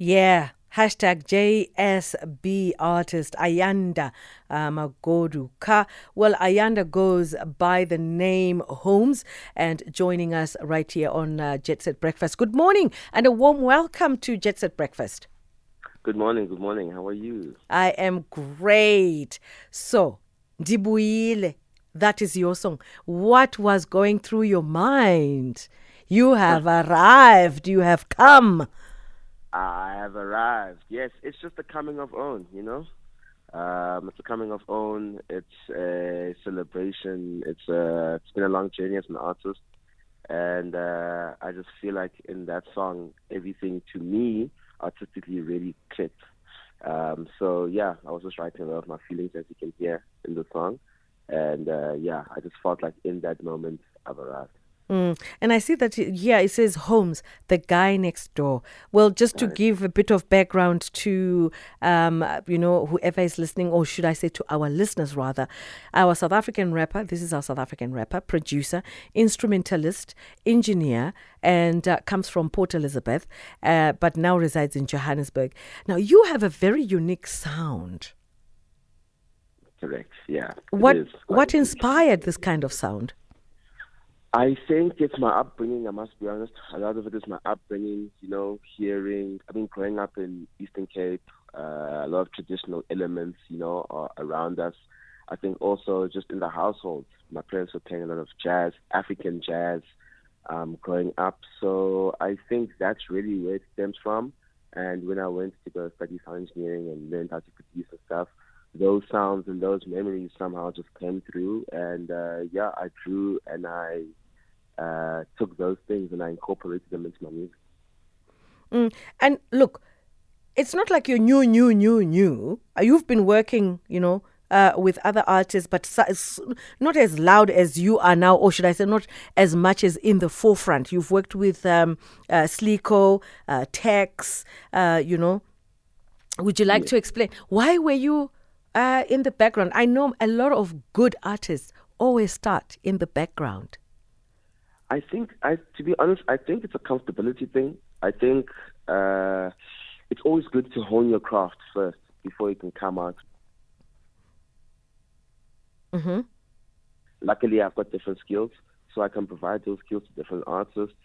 Yeah. Hashtag JSB artist Ayanda uh, Magoduka. Well, Ayanda goes by the name Homes and joining us right here on uh, Jet Set Breakfast. Good morning and a warm welcome to Jet Set Breakfast. Good morning, good morning. How are you? I am great. So, Dibuile, that is your song. What was going through your mind? You have arrived, you have come. I have arrived. Yes, it's just a coming of own, you know. Um, it's a coming of own. It's a celebration. It's a. It's been a long journey as an artist, and uh, I just feel like in that song, everything to me artistically really clicked. Um, so yeah, I was just writing a lot of my feelings, as you can hear in the song, and uh, yeah, I just felt like in that moment I've arrived. Mm. And I see that, yeah, it says Homes, the guy next door. Well, just to give a bit of background to, um, you know, whoever is listening, or should I say to our listeners rather, our South African rapper, this is our South African rapper, producer, instrumentalist, engineer, and uh, comes from Port Elizabeth, uh, but now resides in Johannesburg. Now, you have a very unique sound. Correct, yeah. What, what inspired this kind of sound? I think it's my upbringing, I must be honest. A lot of it is my upbringing, you know, hearing. I mean, growing up in Eastern Cape, uh, a lot of traditional elements, you know, are around us. I think also just in the household, my parents were playing a lot of jazz, African jazz, um, growing up. So I think that's really where it stems from. And when I went to go study sound engineering and learned how to produce and stuff, those sounds and those memories somehow just came through. And uh, yeah, I drew and I uh, took those things and I incorporated them into my music. Mm. And look, it's not like you're new, new, new, new. Uh, you've been working, you know, uh, with other artists, but not as loud as you are now, or should I say, not as much as in the forefront. You've worked with um, uh, uh, Tex, uh, you know. Would you like to explain why were you uh, in the background? I know a lot of good artists always start in the background. I think, I to be honest, I think it's a comfortability thing. I think uh, it's always good to hone your craft first before you can come out. Mm-hmm. Luckily, I've got different skills, so I can provide those skills to different artists.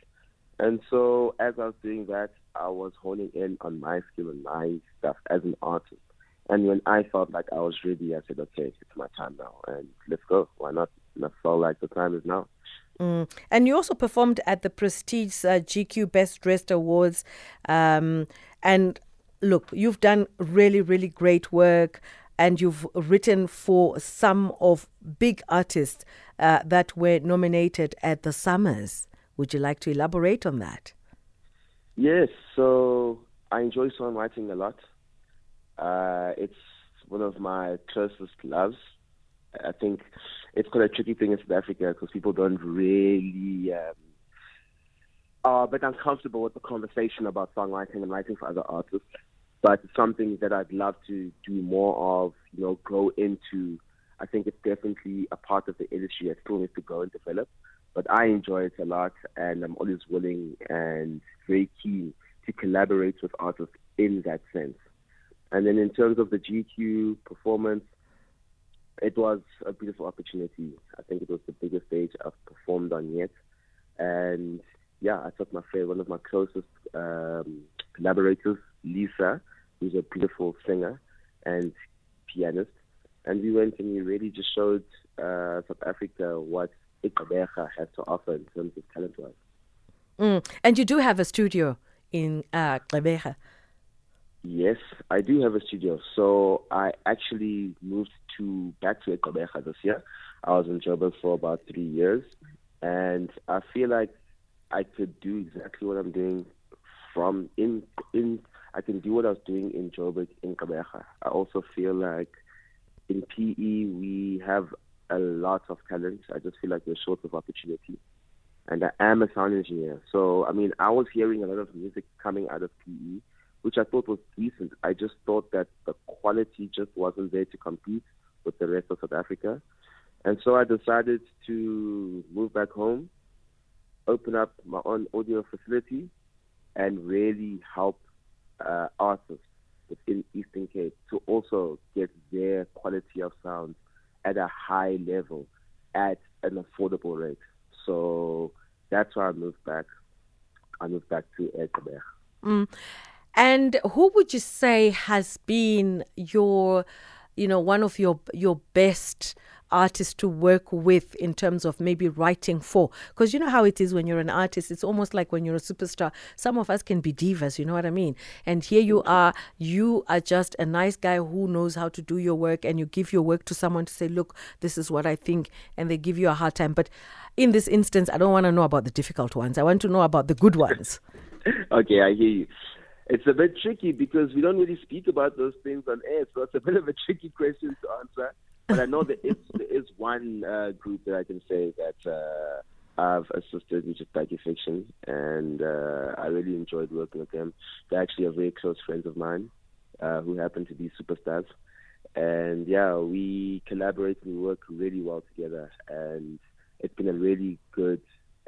And so, as I was doing that, I was honing in on my skill and my stuff as an artist. And when I felt like I was ready, I said, okay, it's my time now, and let's go. Why not? And I felt like the time is now. Mm. And you also performed at the Prestige uh, GQ Best Dressed Awards. Um, and look, you've done really, really great work and you've written for some of big artists uh, that were nominated at the SAMAs. Would you like to elaborate on that? Yes, so I enjoy songwriting a lot. Uh, it's one of my closest loves. I think it's quite a tricky thing in South Africa because people don't really um, are a bit uncomfortable with the conversation about songwriting and writing for other artists. But it's something that I'd love to do more of, you know, grow into. I think it's definitely a part of the industry that still needs to grow and develop. But I enjoy it a lot, and I'm always willing and very keen to collaborate with artists in that sense. And then in terms of the GQ performance, it was a beautiful opportunity. I think it was the biggest stage I've performed on yet. And yeah, I took my favorite, one of my closest um, collaborators, Lisa, who's a beautiful singer and pianist. And we went and we really just showed uh, South Africa what iGqeberha has to offer in terms of talent wise. Mm. And you do have a studio in uh, Yes, I do have a studio. So I actually moved to back to eGqeberha this year. I was in Joburg for about three years, and I feel like I could do exactly what I'm doing from in in. I can do what I was doing in Joburg in Gqeberha. I also feel like in PE we have a lot of talent. I just feel like we're short of opportunity. And I am a sound engineer. So, I mean, I was hearing a lot of music coming out of PE which I thought was decent. I just thought that the quality just wasn't there to compete with the rest of South Africa. And so I decided to move back home, open up my own audio facility, and really help uh, artists within Eastern Cape to also get their quality of sound at a high level at an affordable rate. So that's why I moved back. I moved back to Gqeberha. Mm. And who would you say has been your, you know, one of your your best artists to work with in terms of maybe writing for? Because you know how it is when you're an artist, it's almost like when you're a superstar. Some of us can be divas, you know what I mean? And here you mm-hmm. are, you are just a nice guy who knows how to do your work, and you give your work to someone to say, Look, this is what I think, and they give you a hard time. But in this instance, I don't want to know about the difficult ones, I want to know about the good ones. okay, I hear you it's a bit tricky because we don't really speak about those things on air, so it's a bit of a tricky question to answer. But I know there is, there is one uh, group that I can say that uh, I've assisted, which is Baggy Fiction, and uh, I really enjoyed working with them. They're actually a very close friends of mine uh, who happen to be superstars. And yeah, we collaborate and we work really well together, and it's been a really good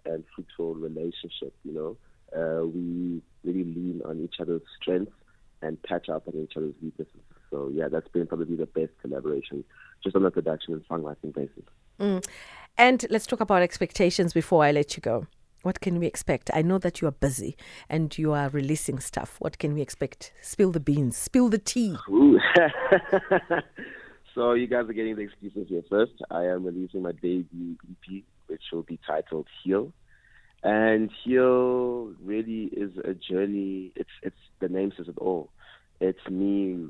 and fruitful relationship, you know. Uh, we really lean on each other's strengths and patch up on each other's weaknesses. So yeah, that's been probably the best collaboration, just on the production and songwriting basis. Mm. And let's talk about expectations before I let you go. What can we expect? I know that you are busy and you are releasing stuff. What can we expect? Spill the beans, spill the tea. so you guys are getting the excuses here first. I am releasing my debut EP, which will be titled Heal. And Heal really is a journey. It's it's the name says it all. It's me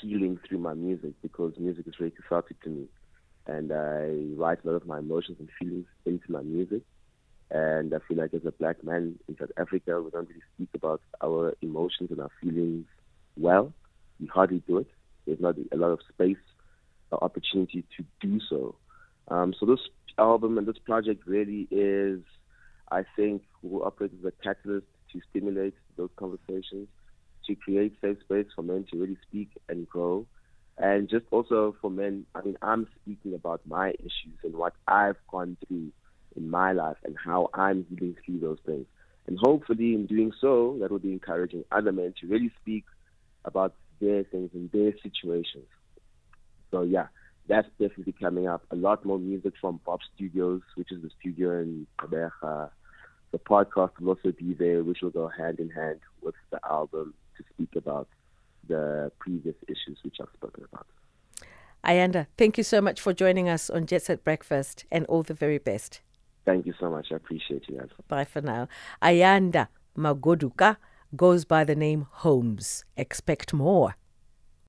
healing through my music because music is very cathartic to me. And I write a lot of my emotions and feelings into my music. And I feel like as a black man in South Africa, we don't really speak about our emotions and our feelings well. We hardly do it. There's not a lot of space or opportunity to do so. Um, so this album and this project really is, I think, will operate as a catalyst to stimulate those conversations to create safe space for men to really speak and grow. And just also for men, I mean, I'm speaking about my issues and what I've gone through in my life and how I'm healing through those things. And hopefully, in doing so, that will be encouraging other men to really speak about their things and their situations. So, yeah, that's definitely coming up. A lot more music from Pop Studios, which is the studio in Gqeberha. The podcast will also be there, which will go hand in hand with the album to speak about the previous issues which I've spoken about. Ayanda, thank you so much for joining us on Jet Set Breakfast and all the very best. Thank you so much. I appreciate you guys. Bye for now. Ayanda Magoduka goes by the name Homes. Expect more.